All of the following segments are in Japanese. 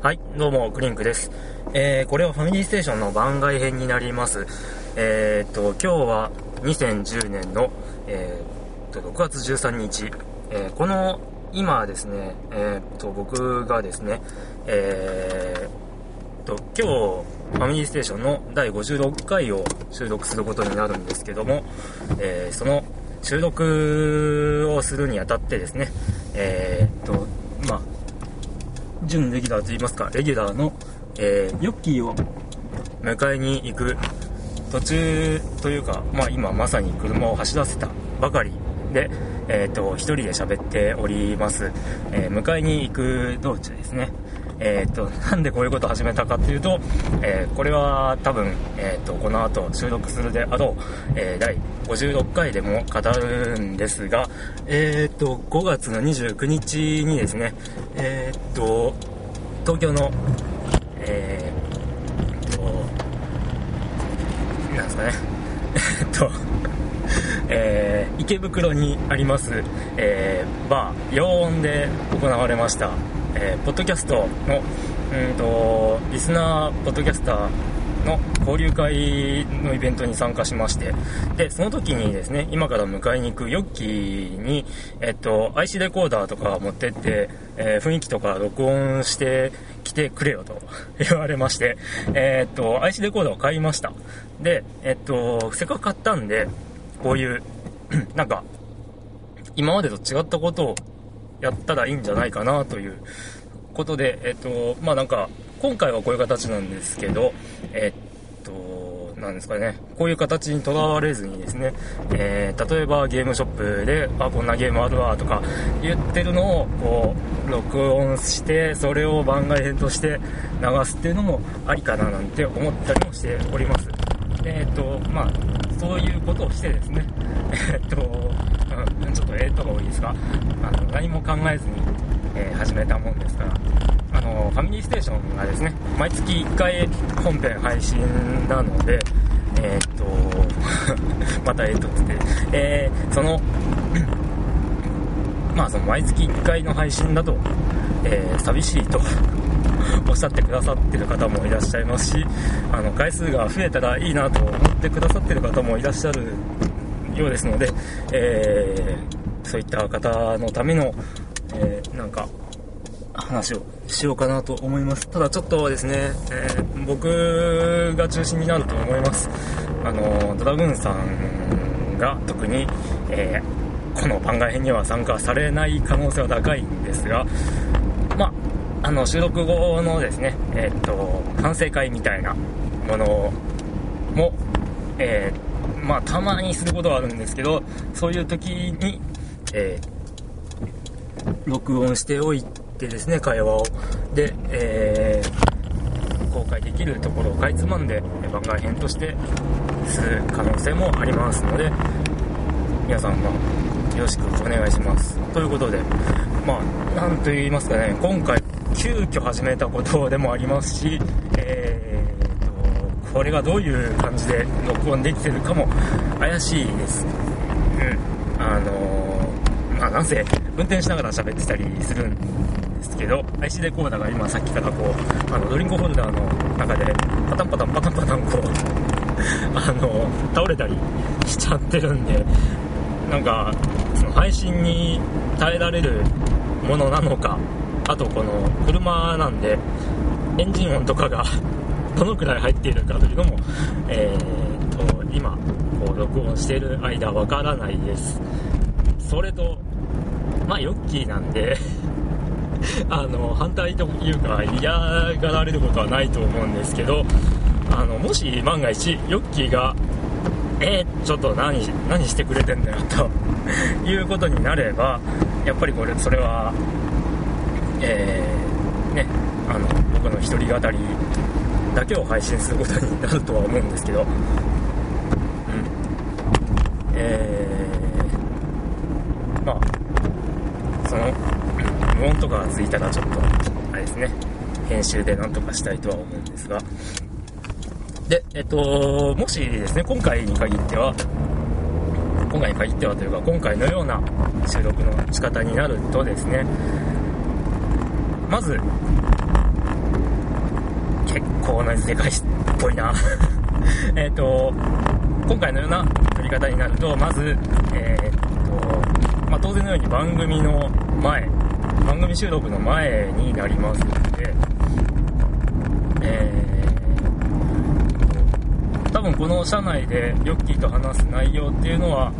はい、どうも、クリンクです。えー、これはファミリーステーションの番外編になります。えー、っと、今日は2010年の、えー、っと、6月13日、えー、この、今ですね、えー、っと、僕がですね、えー、と、今日、ファミリーステーションの第56回を収録することになるんですけども、えー、その収録をするにあたってですね、えー、っと、準レギュラーといいますか、レギュラーの、えー、ヨッキーを迎えに行く途中というか、まあ、今まさに車を走らせたばかりで、えーと、1人で喋っております、えー、迎えに行く道中ですね、えーと、なんでこういうことを始めたかというと、えー、これは多分、えーと、この後収録するであろう、えー、第56回でも語るんですが、えーと、5月の29日にですね、えーと、東京の、えーと、なんですかね、えーと、えー、池袋にあります、えー、バー、洋音で行われました、えー、ポッドキャストの、うんと、リスナーポッドキャスターの交流会のイベントに参加しまして、で、その時にですね、今から迎えに行くヨッキーに、えっと、IC レコーダーとか持ってって、えー、雰囲気とか録音してきてくれよと 言われまして、えー、っと、IC レコーダーを買いました。で、えっと、せっかく買ったんで、こういう、なんか、今までと違ったことをやったらいいんじゃないかなということで、えっと、まあなんか、今回はこういう形なんですけど、えっと、なんですかね、こういう形にとらわれずにですね、えー、例えばゲームショップで、あ、こんなゲームあるわとか言ってるのを、こう、録音して、それを番外編として流すっていうのもありかななんて思ったりもしております。えっと、まあ、そういうことをしてですね、えっと、うん、ちょっとえー、っとが多いですが、あの、何も考えずに、えー、始めたもんですから、の、ファミリーステーションがですね、毎月1回本編配信なので、えー、っと、またえ、っとつって、えー、その、まあその毎月1回の配信だと、えー、寂しいと おっしゃってくださってる方もいらっしゃいますし、あの、回数が増えたらいいなと思ってくださってる方もいらっしゃるようですので、えー、そういった方のための、えー、なんか、話をしようかなと思います。ただちょっとですね、えー、僕が中心になると思います。あの、ドラグーンさんが特に、えー、この番外編には参加されない可能性は高いんですが、まあ、あの、収録後のですね、えー、っと、反省会みたいなものも、えー、まあ、たまにすることはあるんですけど、そういう時に、え、録音しておいてですね、会話を。で、えー、公開できるところをかいつまんで番外編としてする可能性もありますので、皆さん、まあ、よろしくお願いします。ということで、まあ、なんと言いますかね、今回、急遽始めたことでもありますし、えーと、これがどういう感じで録音できてるかも怪しいです。うん。あのー、まあ、なんせ、運転しながら喋ってたりするんですけど、IC レコーダーが今さっきからこう、あの、ドリンクホルダーの中で、パタンパタンパタンパタンこう、あの、倒れたりしちゃってるんで、なんか、その配信に耐えられるものなのか、あとこの車なんでエンジン音とかがどのくらい入っているかというのも、えー、と今こう録音している間わからないです。それとまあヨッキーなんで あの反対というか嫌がられることはないと思うんですけどあのもし万が一ヨッキーがえー、ちょっと何何してくれてんだよと いうことになればやっぱりこれそれはえー、ね、あの、僕の一人語りだけを配信することになるとは思うんですけど、うん。えー、まあ、その、音とかがついたらちょっと、あれですね、編集でなんとかしたいとは思うんですが、で、えっと、もしですね、今回に限っては、今回に限ってはというか、今回のような収録の仕方になるとですね、まず、結構なでかいっぽいな。えっと今回のような撮り方になるとまずえー、っと、まあ、当然のように番組の前番組収録の前になりますのでえー、多分この社内でヨッキーと話す内容っていうのは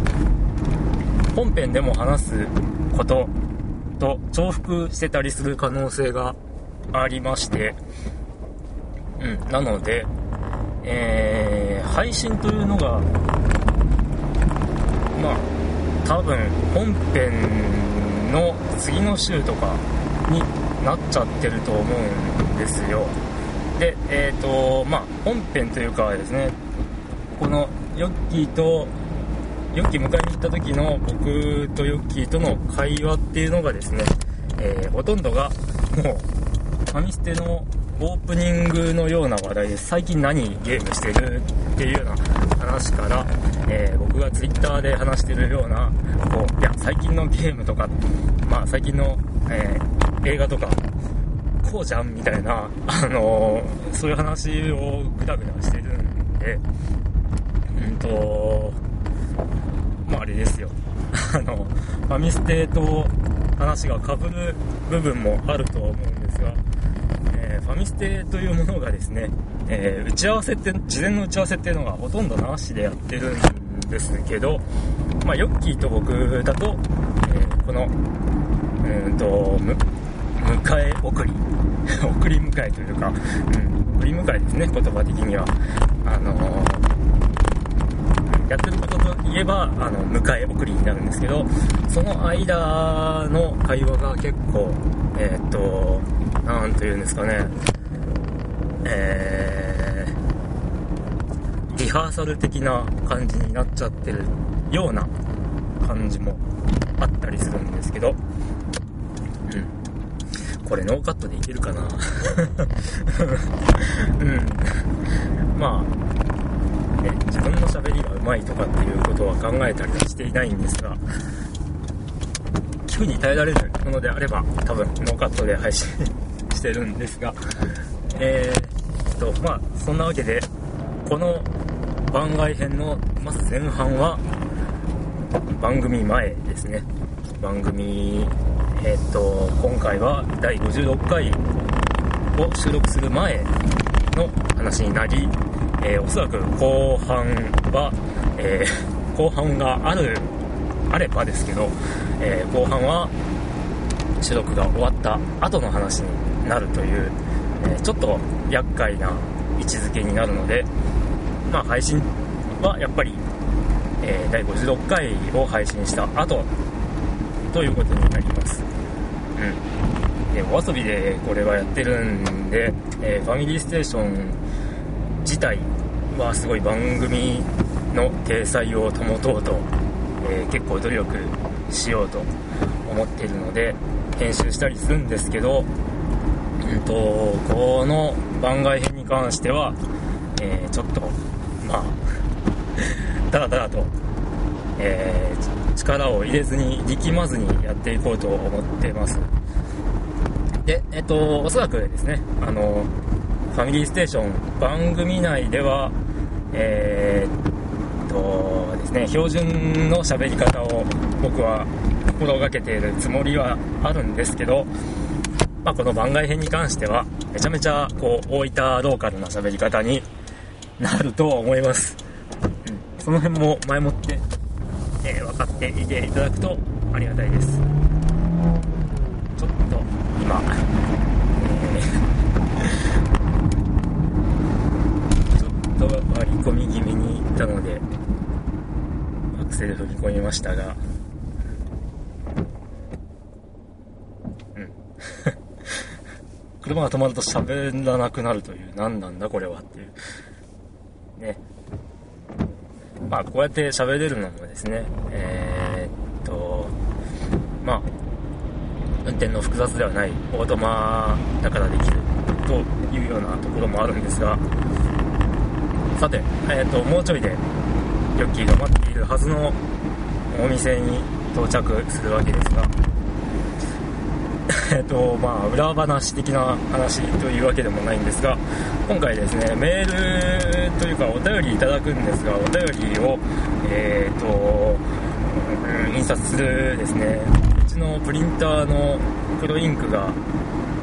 本編でも話すことと重複してたりする可能性がありまして、うん、なので、えー、配信というのが、まあ、多分本編の次の週とかになっちゃってると思うんですよ。で、えっ、ー、と、まあ、本編というかですね、このヨッキーとヨッキー迎えに行った時の僕とヨッキーとの会話っていうのがですね、えー、ほとんどがもうファミステのオープニングのような話題で。最近何ゲームしてるっていうような話から、えー、僕が twitter で話してるような、こう、いや、最近のゲームとか、まあ最近の、えー、映画とか、こうじゃんみたいな、あのー、そういう話をグダグダしてるんで、うんと、まああれですよ。あの、ファミステと話が被る部分もあるとは思うんですが、えー、ファミステというものがですね、えー、打ち合わせって、事前の打ち合わせっていうのがほとんどなしでやってるんですけど、まあ、ヨッキーと僕だと、えー、この、うんと、迎え送り、送り迎えというか、うん、送り迎えですね、言葉的には。あのやってることといえば、あの、迎え送りになるんですけど、その間の会話が結構、え、っと、なんというんですかね、えー、リハーサル的な感じになっちゃってるような感じもあったりするんですけど、うん。これノーカットでいけるかなうん。まあ、ね、自分の喋りがうまいとかっていうことは考えたりはしていないんですが、聞くに耐えられるものであれば、多分ノーカットで配信してるんですが、えー、っと、まあ、そんなわけで、この番外編の、まず前半は、番組前ですね。番組、えー、っと、今回は第56回を収録する前の話になり、えー、おそらく後半は、えー、後半がある、あればですけど、えー、後半は収録が終わった後の話になるという、えちょっと厄介な位置づけになるので、まあ、配信はやっぱり、え第56回を配信した後ということになります。うん。お遊びでこれはやってるんで、えファミリーステーション自体はすごい番組の体裁を保とうと、えー、結構努力しようと思っているので編集したりするんですけど、うんと、この番外編に関しては、えー、ちょっとまあだらだらと、えー、力を入れずに力まずにやっていこうと思ってます。でえっとおそらくですねあのファミリーステーション番組内では、えー、っとですね、標準の喋り方を僕は心がけているつもりはあるんですけど、まあ、この番外編に関しては、めちゃめちゃこう大分ローカルな喋り方になると思います。うん、その辺も前もって、えー、分かっていていただくとありがたいです。ちょっと今、と割り込み気味に行ったのでアクセル踏み込みましたがうん車が止まると喋らなくなるという。何なんだこれはっていう。ね。まあこうやって喋れるのもですね。えー、っとまあ運転の複雑ではない。オートマだからできるというようなところもあるんですが。さて、えーと、もうちょいでヨッキーが待っているはずのお店に到着するわけですが。えっとまあ、裏話的な話というわけでもないんですが今回ですねメールというかお便りいただくんですがお便りを、えーと、印刷するですねうちのプリンターの黒インクが、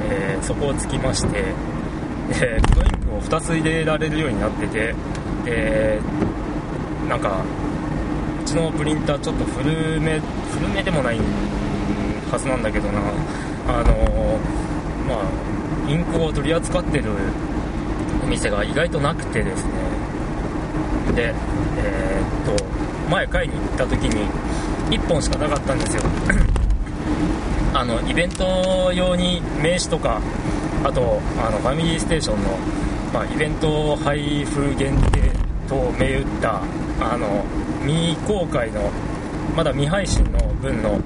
えー、底をつきましてで黒インクを2つ入れられるようになっててでなんかうちのプリンターちょっと古め古めでもないはずなんだけどな。あのまあインクを取り扱ってるお店が意外となくてですね。でえー、っと前買いに行った時に1本しかなかったんですよ。あのイベント用に名刺とかあとあのファミリーステーションの、まあ、イベント配布限定と銘打ったあの未公開のまだ未配信の分の、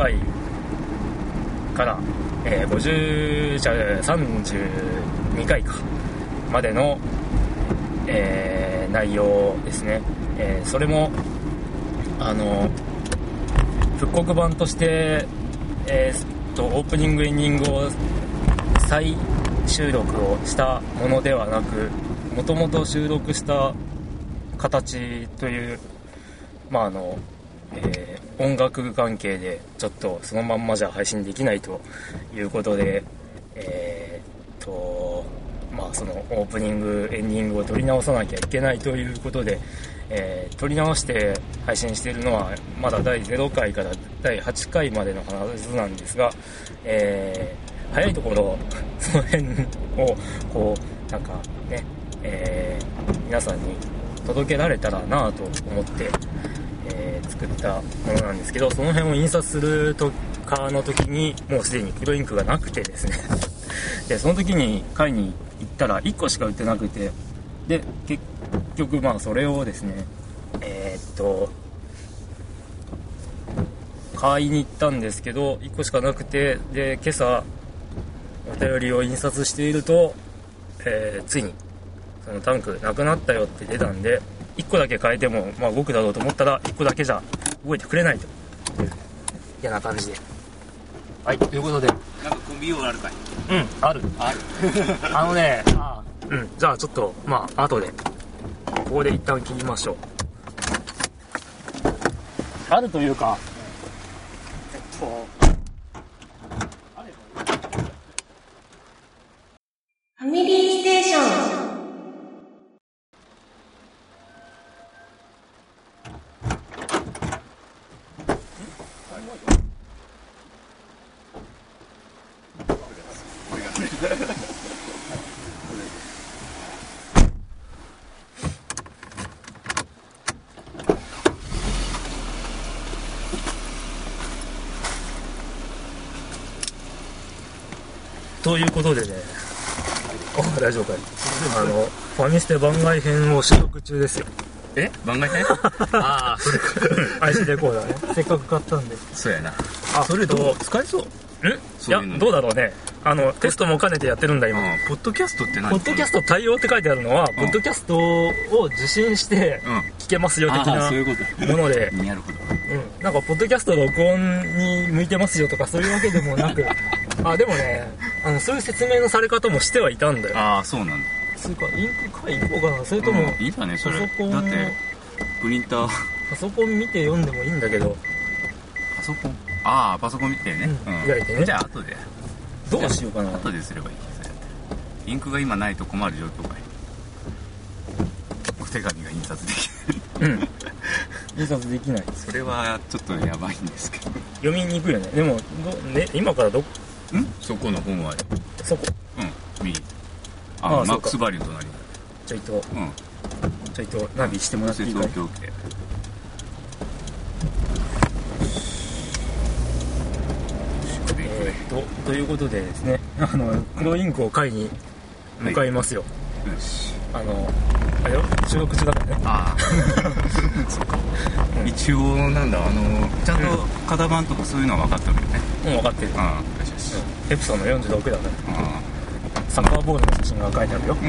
回から、えー、50じゃ32回かまでの、えー、内容ですね、えー、それもあの復刻版として、えー、とオープニングエンディングを再収録をしたものではなくもともと収録した形というまああの、えー、音楽関係でちょっとそのまんまじゃ配信できないということでえ、っとまあそのオープニングエンディングを撮り直さなきゃいけないということで、え、撮り直して配信しているのはまだ第0回から第8回までの話なんですが、えー、早いところ その辺をこうなんかね、え、皆さんに届けられたらなと思って、作ったものなんですけどその辺を印刷するとかの時にもうすでに黒インクがなくてですね。でその時に買いに行ったら1個しか売ってなくてで結局まあそれをですねえー、っと買いに行ったんですけど1個しかなくてで今朝お便りを印刷していると、えー、ついにそのタンクなくなったよって出たんで1個だけ変えても、まあ、動くだろうと思ったら1個だけじゃ動いてくれないと。いう嫌な感じで。はい。ということで。なんかコンビ用あるかい。うんある。ある。あのねあ。うんじゃあちょっとまあ後で。ここで一旦切りましょう。あるというか。えっとファミリーステーション。ということでね、あ大丈夫かい。あの、ファミステ番外編を収録中ですよ。え？番外編？ああそれか IC レコーダーね。せっかく買ったんで。そうやな。あそれどう？使えそう？んいや、どうだろうね。あの、テストも兼ねてやってるんだ、今。うん。ポッドキャストって何？ポッドキャスト対応って書いてあるのは、ポッドキャストを受信してうん。聞けますよ的なもので、なるほど。うん、なんかポッドキャスト録音に向いてますよとかそういうわけでもなく あでもねあのそういう説明のされ方もしてはいたんだよ。ああそうなんだ。つうかインク買いに行こうかな。それとも、うんいいんだねそれ。パソコンだってプリンター。パソコン見て読んでもいいんだけど。パソコン？ああパソコン見てね。うん開いてね。じゃあ後で。どうしようかな。後ですればいいそれインクが今ないと困る状況かい。お手紙が印刷できうん。印刷できない。ないそれはちょっとやばいんですけど。読みにくいよね。でもど、ね、今からどん？そこの本は。そこ。うん右。ああマックスバリュー隣にちょいとうん。ちょいとナビしてもらっていいかい？東京系。えーっとということでですね あの黒インクを買いに向かいますよ、よし。あのあれよ？収録中だからね。ああ そっか。一応なんだあのちゃんと型番とかそういうのは分かったけどね。もう分かってる。うんエプソンの46だかサッカーボールの写真が書いてあるよ。あうん。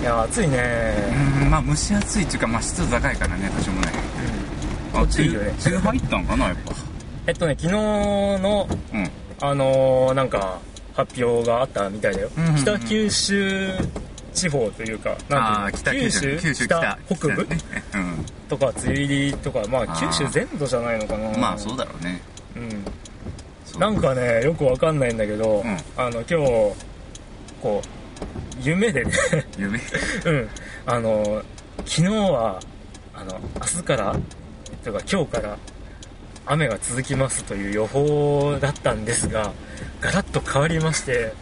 いや暑いね。うんまあ蒸し暑いっていうかまあ湿度高いからね多少もないあこっちいいよね。梅雨入ったんかなやっぱ。えっとね昨日のうん。あのーなんか発表があったみたいだよ、うんうんうん。北九州地方というかなんあていう九州。九州北北北部？ね。うん。とか梅雨入りとかまあ九州全土じゃないのかな。まあそうだろうね。うん。なんかねよくわかんないんだけど、うん。あの今日こう夢でね。夢？うん。あの昨日はあの明日からとか今日から雨が続きますという予報だったんですがガラッと変わりまして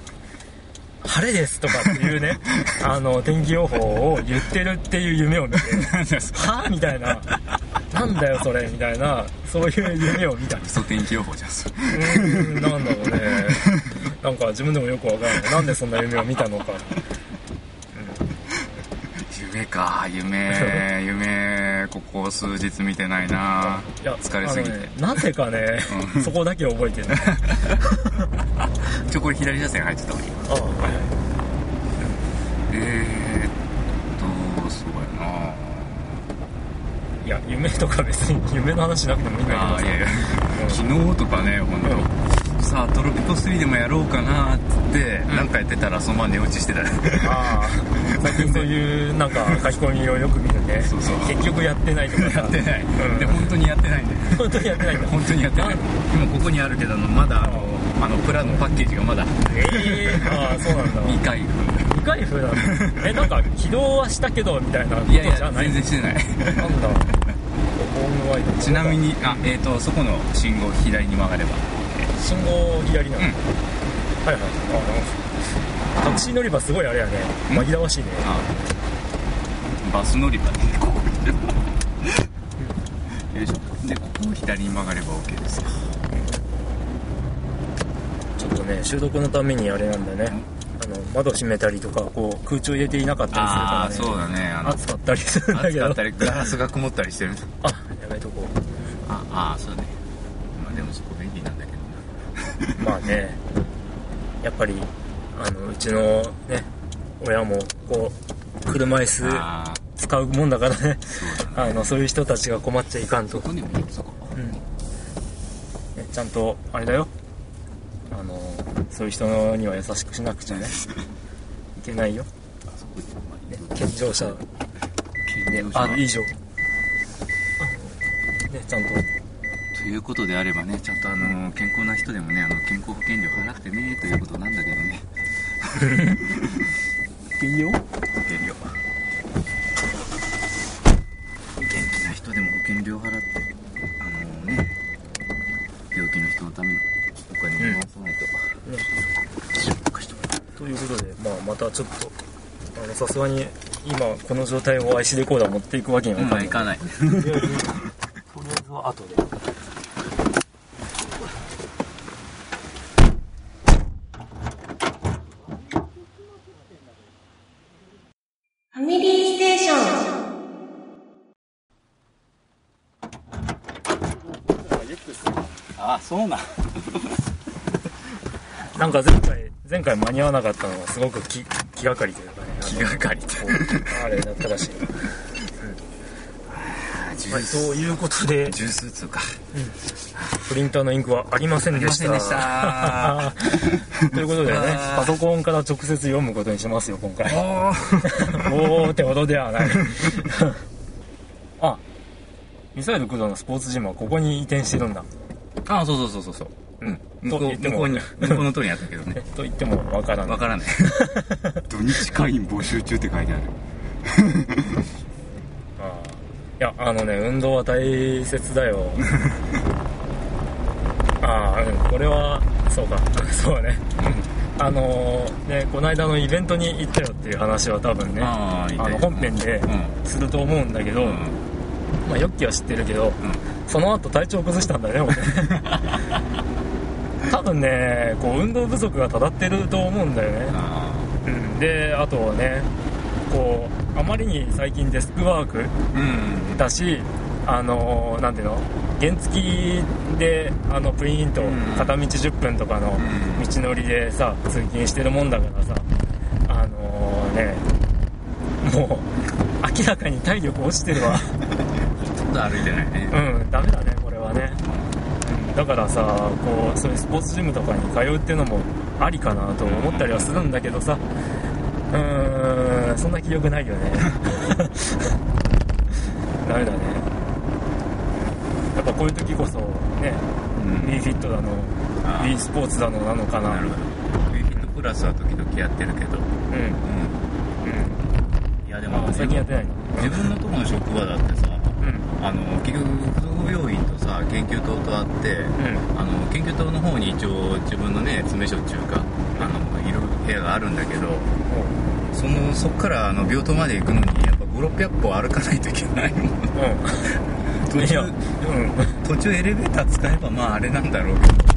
晴れですとかっていうね あの天気予報を言ってるっていう夢を見て はあみたいななんだよそれみたいなそういう夢を見た。嘘天気予報じゃん。それうーんなんだろうね。なんか自分でもよくわからないなんでそんな夢を見たのか。夢か。夢 夢ここ数日見てないな。いや疲れすぎて。ねなぜかね、うん。そこだけ覚えてるちょこれ左車線入ってたわ今。あはいはいえー、っとそうやな。いや夢とか別に夢の話しなくてもいいんだけどさ。いやいや。うん。昨日とかね本当、さあトロピコ3でもやろうかなっつって、うん。なんかやってたらそのまま寝落ちしてたああ 最近そういうなんか書き込みをよく見るねそうそう。結局やってないとか。さやってない、うん。で本当にやってないんだよ本当にやってないんだ。本当にやってない。今ここにあるけどまだあのあのプラのパッケージがまだ。ええああそうなんだ。未開未開封なんだ。えなんか起動はしたけどみたいなこと封いやいやじゃない全然してない。なんだ。ちなみにあえっ、とそこの信号左に曲がれば信号左なの、うん。はいはい。あタクシー乗り場すごいあれやね。うん。紛らわしいね。あバス乗り場。ねここよいしょ。でここを左に曲がれば OK ですよ。ちょっとね収録のためにあれなんだよね。あの窓閉めたりとかこう空調入れていなかったりするからね。そうだね。あの暑かったりするんだけど。暑かったりガラスが曇ったりしてる。あやめとこああそうねまあでもそこ便利なんだけどなうまあねやっぱりあのうちのね親もこう車椅子ああ使うもんだからね。そうだね。あのそういう人たちが困っちゃいかんと。うん。ねちゃんとあれだよ。あのそういう人には優しくしなくちゃね。いけないよ、ねあ、健常者。で健常者。あ以上ねちゃんとということであればねちゃんとあの健康な人でもねあの健康保険料払ってねということなんだけどね。いいよ。保険料。元気な人でも保険料払ってあのね病気の人のためのお金を回さないと、ねということで、まあ、またちょっとあのさすがに今この状態を IC レコーダー持っていくわけにはいかない、まあいかない とりあえずとりあえずは後でファミリーステーション。あそうなん。なんか前回前回間に合わなかったのがすごく気気がかりというかね。気がかりってこう。あれだったらしい、ジはい、ということで。ジュース打つか。プリンターのインクはありませんでした。でした。ということでねパソコンから直接読むことにしますよ今回。おおーってほどではない。あミサイル駆動のスポーツジムはここに移転してるんだあそうそうそうそうそう。うん。向こうと言っても。向こうに向こうの通りにあったけどね。え と言ってもわからない。わからない。土日会員募集中って書いてある。あー。いやあのね運動は大切だよ。ああうんこれはそうか。そうだねあのーねこの間のイベントに行ったよっていう話は多分ねあの本編でうん。すると思うんだけど、うん。まあヨッキーは知ってるけどうんその後体調崩したんだよね俺。多分ねこう運動不足がただってると思うんだよね。あうん。であとねこうあまりに最近デスクワークーうん。だしあのーなんていうの原付であのプリントうん。片道10分とかのうん。道のりでさ通勤してるもんだからさあのーねもう明らかに体力落ちてるわ だど歩いてないね。うんダメだねこれはね、うん、だからさこうそういうスポーツジムとかに通うっていうのもありかなと思ったりはするんだけどさ。うーんそんな気力ないよね。ダメだね。やっぱこういう時こそねうん。w ィ f i t だのあ w ィスポーツだのなのかな。なるほど。w ィフィットプラスは時々やってるけど。うん。うん。うん。いやでもあ最近やってないの？自分のとこの職場だってさうんあの結局付属病院とさ研究棟とあって、うん。あの研究棟の方に一応自分のね詰め所っていうかあのいる部屋があるんだけどそのそっからあの病棟まで行くのにやっぱ5600歩歩かないといけないもん。うん。途中うん。途中エレベーター使えばまああれなんだろうけど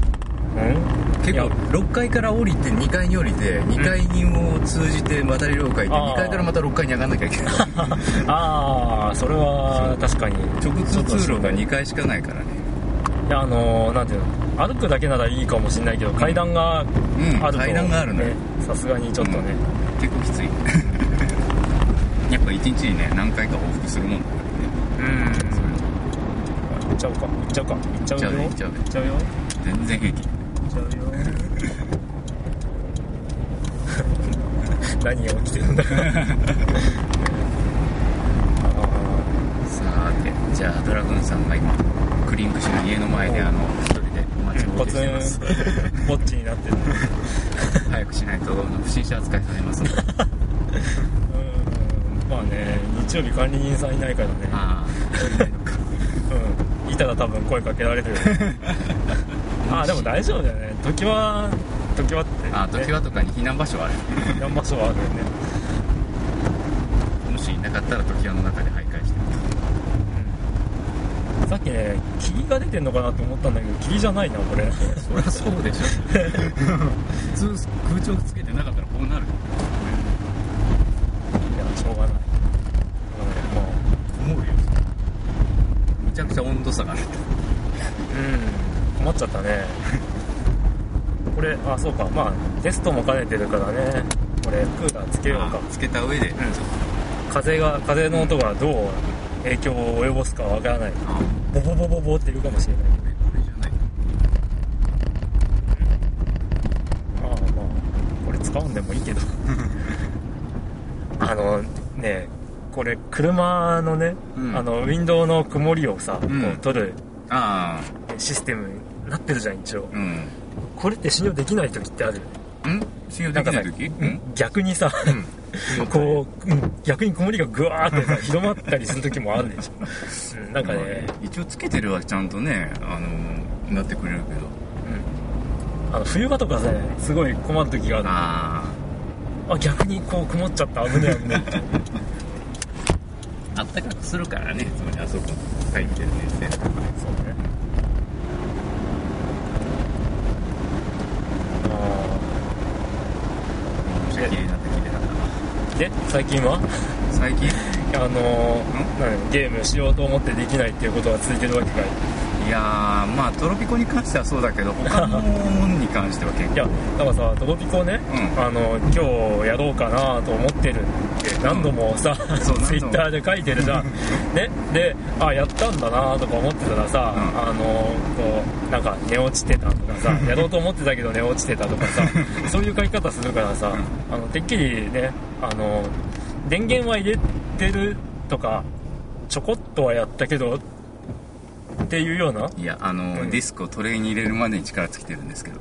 結構6階から降りて2階に降りて2階にを通じて渡り廊下行って2階からまた6階に上がんなきゃいけない。ああそれは確かに。直通通路が2階しかないからね。いやあのーなんていうの？歩くだけならいいかもしれないけど階段があうんると、階段があるね。さすがにちょっとね、結構きつい。やっぱ1日にね何回か往復するもんだからねうん行っちゃおうか。行っちゃうか。行っちゃうよ。行っちゃうよ。全然平気ちゃうよ何が起きてるんだ。さてじゃあドラグーンさんが今クリンク氏の家の前であの一人で待ちぼうけしてます。ンぼっちになってる。早くしないと不審者扱いされます。のでうんまあね日曜日管理人さんいないからね。あうん。いたら多分声かけられる。よ あでも大丈夫だよね。時は時はって、ああ時はとかに避難場所はある何場所はあるよね。もしいなかったら時はの中で徘徊してさっきね霧が出てんのかなと思ったんだけど霧じゃないなこれ。そりゃそうでしょ。普通空調つけてなかったらこうなるいやしょうがない。うんまあ思うよ。めちゃくちゃ温度差がある。うん困っちゃったね。これあそうか。まあテストも兼ねてるからね。これクーラーつけようか。あつけた上で、風が風の音がどう影響を及ぼすかわからない。あ。ボボボボボって言うかもしれないうん。でもいいけど。あのねこれ車のね、うん。あのウィンドウの曇りをさ、ん。こう取るあシステムになってるじゃん一応。あうん。これって信用できない時ってあるん？信用できない時？うん？逆にさ、うん。こう、うん逆に曇りがぐわーってさ広まったりする時もあるでしょ、うん、なんかね、一応つけてるはちゃんとねあのなってくれるけど。うん、あの冬場とかさすごい困る時がある。ああ逆にこう曇っちゃった危ねえ危ねえあ あったかくするからねつまりあそこ入ってる熱線とかそうねあめちゃ綺麗になった綺麗だったーで最近は？最近？あのー何ゲームしようと思ってできないっていうことが続いてるわけかい。いやーまあトロピコに関してはそうだけど他のものに関しては結構。いやだからさトロピコね、うん。あの今日やろうかなと思ってる何度もさ、ツイッターで書いてるじゃん。ね？であやったんだなとか思ってたらさ、うん。あのこうなんか寝落ちてたとかさ やろうと思ってたけど寝落ちてたとかさ そういう書き方するからさ、あのてっきりねあの電源は入れてるとかちょこっとはやったけどっていうような。いやあの、うん。ディスクをトレイに入れるまでに力尽きてるんですけど。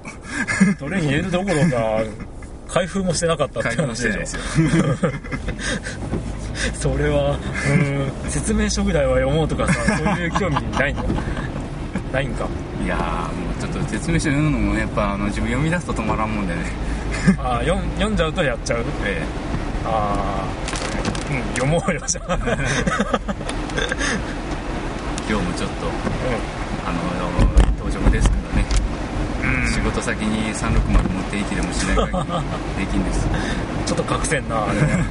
トレイに入れるどころか開封もしてなかったって話でしょ。よ。それは うん説明書ぐらいは読もうとかさそういう興味ないの ないんか。いやーもうちょっと説明書読むのもやっぱあの自分読み出すと止まらんもんでね。あー読んじゃうとやっちゃう。えああうん読もうよじゃあ、うん、え今日もちょっとあの当直ですか仕事先に360持っていきでもしない限りできんです。ちょっと隠せんなあれね。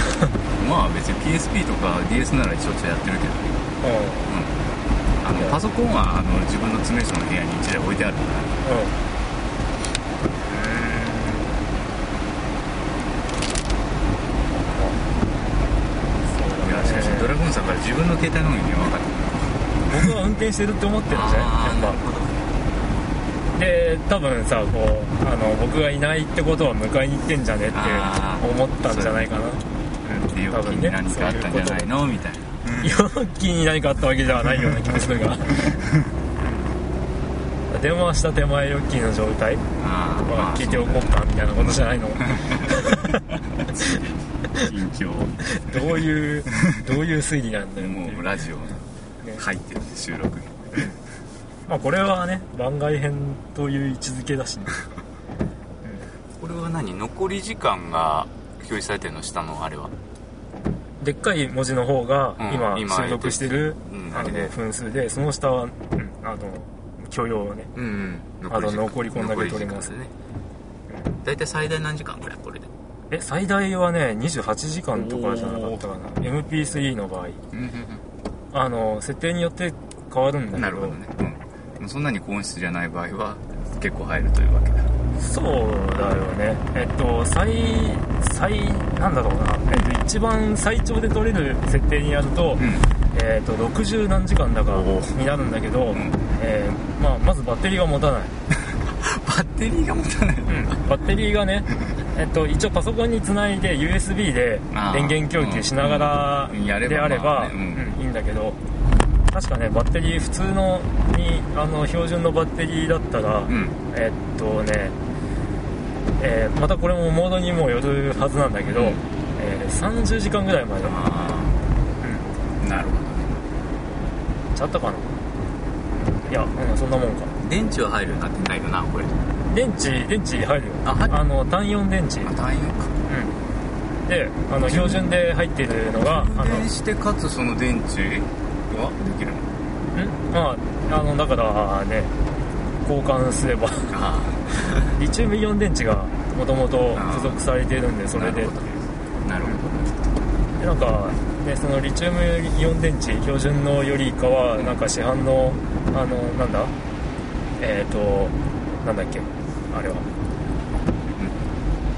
まあ別に PSP とか DS ならしょっちゅうやってるけど。ねううん。あのパソコンはあの自分の詰め所の部屋に1台置いてあるから。いやしかしドラゴンさんから自分の携帯の方には分かっ僕は運転してるって思ってるんじゃない？やっぱで多分さこうあの僕がいないってことは迎えに行ってんじゃねって思ったんじゃないかな。で預金に何かあったんじゃないの？みたいな。容器に何かあったわけではないような気もするが電話した手前ヨッキーの状態。あー。まあ聞いておこうかみたいなことじゃないの。緊張 どういうどういう推理なんだよっていう。もうラジオね入ってるんで収録にまあこれはね番外編という位置づけだしね。これは何？残り時間が表示されてるの？下のあれは。でっかい文字の方がうん今今収録してるうんあれで。分数でその下は、うん、あの許容ねうんうんあと残りこんだけ取ります。残り時間でね。大体最大何時間？くらいこれで。え最大はね28時間とかじゃなかったかな。MP3 の場合。うん。あの設定によって変わるんだけど。なるほどね。うんそんなに高音質じゃない場合は結構入るというわけだ。そうだよね。えっと最最なんだろうな、えっと、一番最長で取れる設定にやると,、うん。えっと60何時間だかになるんだけど、ん。えーまあ、まずバッテリーが持たない、バッテリーが持たない。バッテリーがね、えっと、一応パソコンにつないで USB で電源供給しながらであればいいんだけど確かねバッテリー普通のにあの標準のバッテリーだったら、うん。えっとね、えーまたこれもモードにもよるはずなんだけど、うん。えー30時間ぐらいまでああなるほどちゃったかな？いや、うん、そんなもんか。電池は入るようになってないよなこれ。電池電池入るよ。あ入る。の単4電池、うん、あ単4か。であの標準で入っているのが充電してかつその電池は？できるの？んまああのだからね交換すれば。あリチウムイオン電池がもともと付属されているんであそれで。なるほどなるほでなんか、ね、そのリチウムイオン電池標準のよりかはなんか市販のあのなんだ？えっ、ー、となんだっけ？あれは。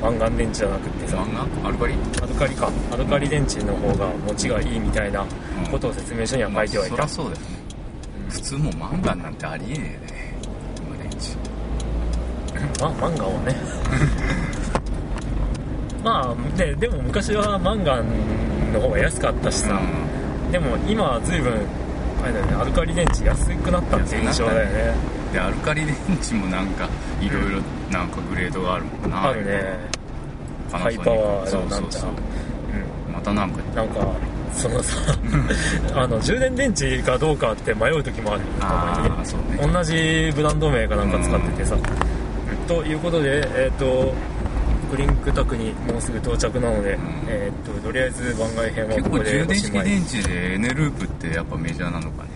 マンガン電池じゃなくってさど漫画アルカリ？アルカリか。アルカリ電池の方が持ちがいいみたいなことを説明書には書いてはいた、まあそりゃそうだよね。普通もうマンガンなんてありえねえね。今電池まマンガンはね。まあででも昔はマンガンの方が安かったしさ、でも今は随分あれだよねアルカリ電池安くなったって印象だよね。うんでアルカリ電池もなんかいろいろなんかグレードがあるもんな。あるねハイパワーそのなんちゃう。そうそううまたなんかんなんかそのさ あの充電電池かどうかって迷う時もある。よたああそうね。同じブランド名かなんか使っててさ、ということでえっ、とクリンクタクにもうすぐ到着なので、ん。えっ、ととりあえず番外編は結構ここで充電式電池でエネループってやっぱメジャーなのかね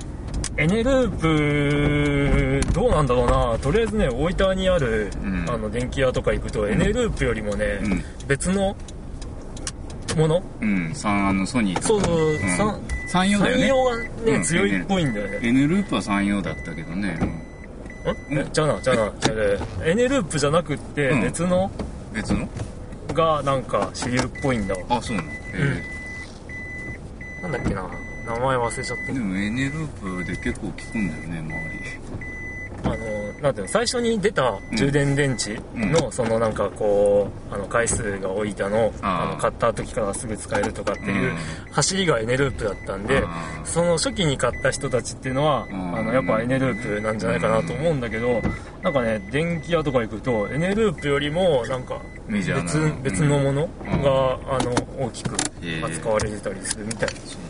エネループどうなんだろうな。とりあえずね大分にある、うん。あの電気屋とか行くと、エネループよりもね、うん。別のもの？うん。三あのソニーそうそう、ん。三三洋だよね。三洋がね、うん。強いっぽいんだよね、エネループは三洋だったけどね、うん。じゃあなじゃあなじゃあねエネループじゃなくってうん。別の？別の？がなんか主流っぽいんだ。わあそうなの、えなんだっけな名前忘れちゃっえでもエネループで結構効くんだよねたあのなんていうの最初に出た充電電池の、そのなんかこうあの回数が多いだのあの買った時からすぐ使えるとかっていううん。走りがエネループだったんでその初期に買った人たちっていうのはん。あのやっぱエネループなんじゃないかなと思うんだけどなんかね電気屋とか行くとエネループよりもなんか別な。別のものが、うん。あの大きく扱われてたりするみたい、そうなんだ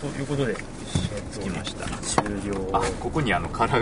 ということで、えっと着きました。終了。あここにあのカラー